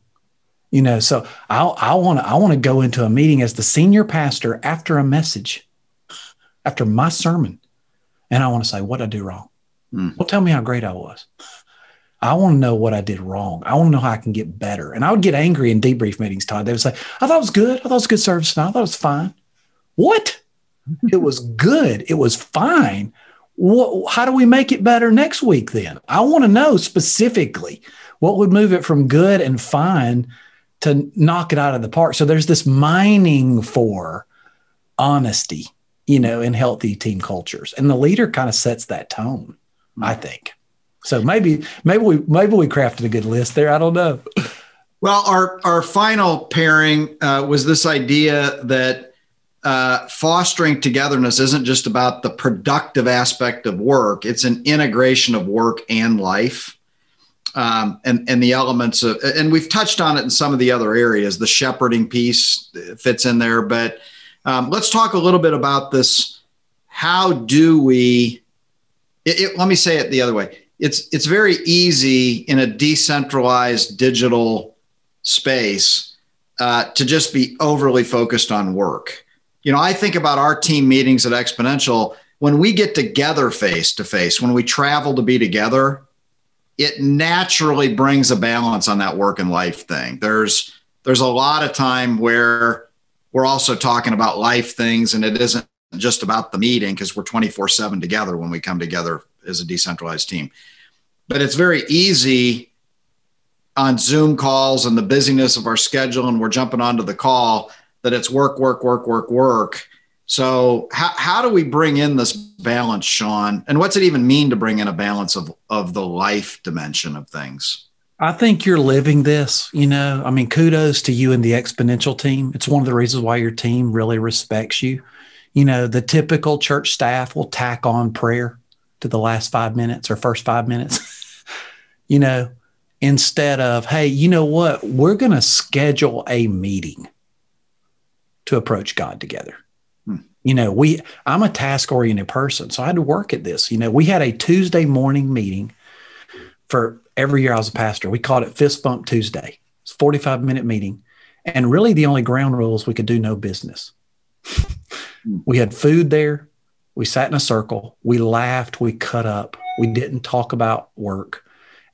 You know, so I I want to I want to go into a meeting as the senior pastor after a message, after my sermon, and I want to say, "What did I do wrong?" Hmm. Well, tell me how great I was. I want to know what I did wrong. I want to know how I can get better. And I would get angry in debrief meetings, Todd. They would say, I thought it was good. I thought it was good service. No, I thought it was fine. What? it was good. It was fine. What, how do we make it better next week then? I want to know specifically what would move it from good and fine to knock it out of the park. So there's this mining for honesty, you know, in healthy team cultures. And the leader kind of sets that tone, mm-hmm. I think. So maybe maybe we maybe we crafted a good list there. I don't know. Well, our our final pairing uh, was this idea that uh, fostering togetherness isn't just about the productive aspect of work; it's an integration of work and life, um, and and the elements of. And we've touched on it in some of the other areas. The shepherding piece fits in there, but um, let's talk a little bit about this. How do we? It, it, let me say it the other way it's it's very easy in a decentralized digital space uh, to just be overly focused on work. You know, I think about our team meetings at Exponential when we get together face to face, when we travel to be together, it naturally brings a balance on that work and life thing. There's there's a lot of time where we're also talking about life things and it isn't just about the meeting because we're 24 7 together when we come together as a decentralized team. But it's very easy on Zoom calls and the busyness of our schedule, and we're jumping onto the call that it's work, work, work, work, work. So how, how do we bring in this balance, Shawn? And what's it even mean to bring in a balance of, of the life dimension of things? I think you're living this, you know. I mean, kudos to you and the exponential team. It's one of the reasons why your team really respects you. You know, the typical church staff will tack on prayer to the last five minutes or first five minutes, *laughs* you know, instead of, hey, you know what? We're going to schedule a meeting to approach God together. You know, we, I'm a task oriented person, so I had to work at this. You know, we had a Tuesday morning meeting for every year I was a pastor. We called it Fist Bump Tuesday. It's 45 minute meeting. And really, the only ground rules we could do no business. Hmm. we had food there. We sat in a circle. We laughed. We cut up. We didn't talk about work.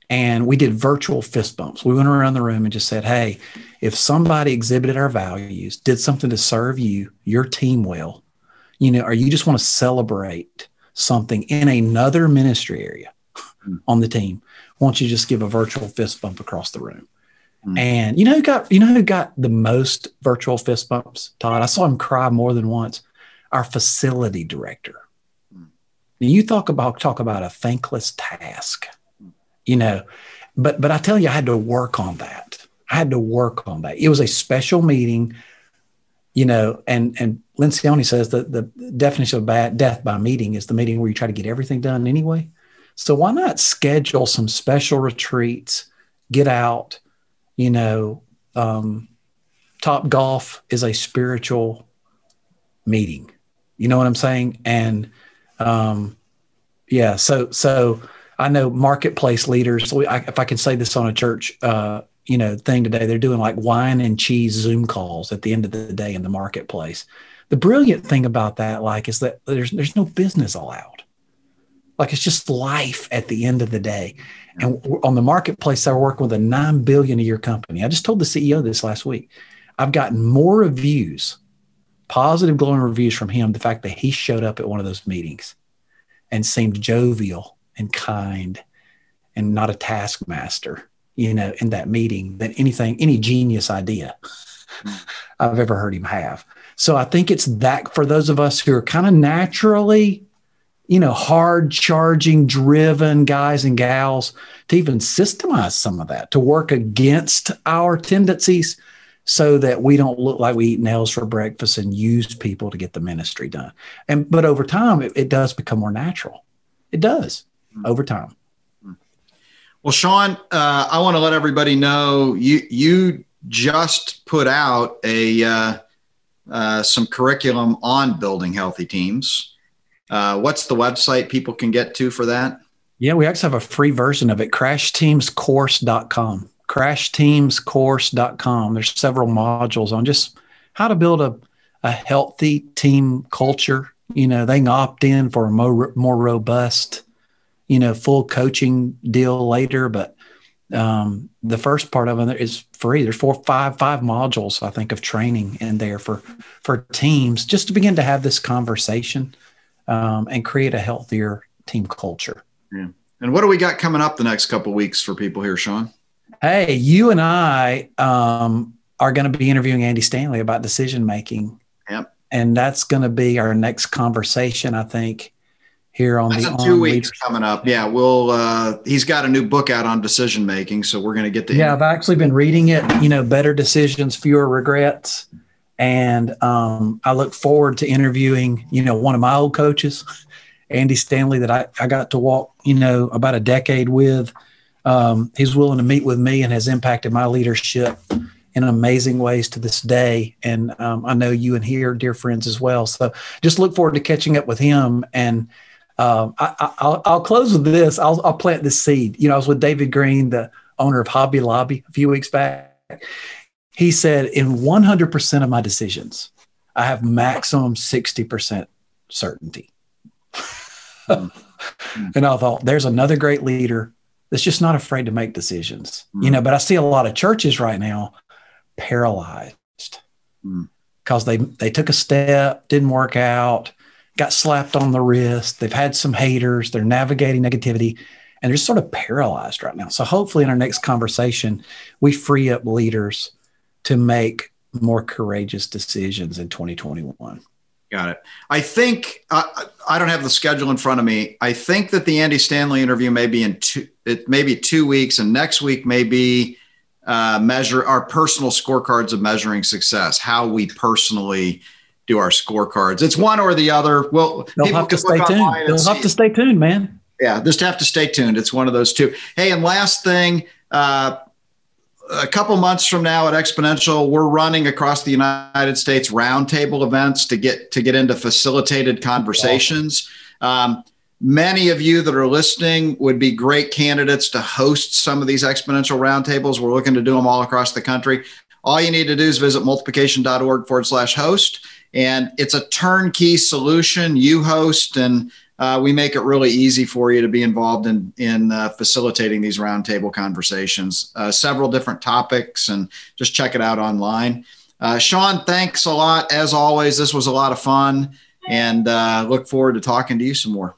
And we did virtual fist bumps. We went around the room and just said, Hey, if somebody exhibited our values, did something to serve you, your team well, you know, or you just want to celebrate something in another ministry area mm. on the team, won't you just give a virtual fist bump across the room? Mm. And you know who got you know who got the most virtual fist bumps, Todd? I saw him cry more than once. Our facility director. Mm. Now you talk about talk about a thankless task you know. But but I tell you, I had to work on that. I had to work on that. It was a special meeting, you know, and and Lencioni says that the definition of bad death by meeting is the meeting where you try to get everything done anyway. So why not schedule some special retreats, get out, you know, um, Top Golf is a spiritual meeting. You know what I'm saying? And um, yeah, so so I know marketplace leaders. We, I, if I can say this on a church, uh, you know, thing today, they're doing like wine and cheese Zoom calls at the end of the day in the marketplace. The brilliant thing about that, like, is that there's there's no business allowed. Like it's just life at the end of the day. And on the marketplace, I work with a nine billion a year company. I just told the CEO this last week. I've gotten more reviews, positive glowing reviews from him. The fact that he showed up at one of those meetings and seemed jovial and kind and not a taskmaster, you know, in that meeting than anything, any genius idea mm. I've ever heard him have. So I think it's that for those of us who are kind of naturally, you know, hard charging, driven guys and gals to even systemize some of that, to work against our tendencies so that we don't look like we eat nails for breakfast and use people to get the ministry done. And but over time, it, it does become more natural. It does. Mm-hmm. over time. Well, Shawn, uh, I want to let everybody know you you just put out a uh, uh, some curriculum on building healthy teams. Uh, what's the website people can get to for that? Yeah, we actually have a free version of it, crashteamscourse.com. Crashteamscourse.com. There's several modules on just how to build a, a healthy team culture. You know, they can opt in for a more, more robust you know, full coaching deal later, but um, the first part of it is free. There's four, five, five modules I think of training in there for for teams just to begin to have this conversation um, and create a healthier team culture. Yeah. And what do we got coming up the next couple weeks for people here, Shawn? Hey, you and I um, are going to be interviewing Andy Stanley about decision making. Yep. And that's going to be our next conversation, I think here on That's the two weeks coming up. Yeah, we'll. Uh, he's got a new book out on decision making, so we're going to get to. Yeah, him. I've actually been reading it. You know, better decisions, fewer regrets, and um, I look forward to interviewing. You know, one of my old coaches, Andy Stanley, that I I got to walk. You know, about a decade with. Um, he's willing to meet with me and has impacted my leadership in amazing ways to this day. And um, I know you and he are dear friends as well. So just look forward to catching up with him and um, I, will I'll close with this. I'll, I'll plant this seed. You know, I was with David Green, the owner of Hobby Lobby, a few weeks back. He said, in 100% of my decisions, I have maximum 60% certainty. *laughs* and I thought, there's another great leader that's just not afraid to make decisions. Mm. You know, but I see a lot of churches right now paralyzed because mm. they they took a step, didn't work out, got slapped on the wrist. They've had some haters. They're navigating negativity and they're just sort of paralyzed right now. So hopefully in our next conversation, we free up leaders to make more courageous decisions in 2021. Got it. I think uh, I don't have the schedule in front of me. I think that the Andy Stanley interview may be in two, it may be two weeks, and next week may be uh, measure our personal scorecards of measuring success, how we personally do our scorecards. It's one or the other. Well, they'll have to stay tuned. They'll have to stay tuned, man. Yeah, just have to stay tuned. It's one of those two. Hey, and last thing, uh, a couple months from now at Exponential, we're running across the United States roundtable events to get to get into facilitated conversations. Um, many of you that are listening would be great candidates to host some of these exponential roundtables. We're looking to do them all across the country. All you need to do is visit multiplication.org forward slash host And it's a turnkey solution. You host, and uh, we make it really easy for you to be involved in, in uh, facilitating these roundtable conversations. Uh, several different topics, and just check it out online. Uh, Shawn, thanks a lot. As always, this was a lot of fun, and uh, look forward to talking to you some more.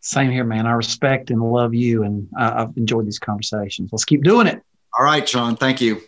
Same here, man. I respect and love you, and I've enjoyed these conversations. Let's keep doing it. All right, Shawn. Thank you.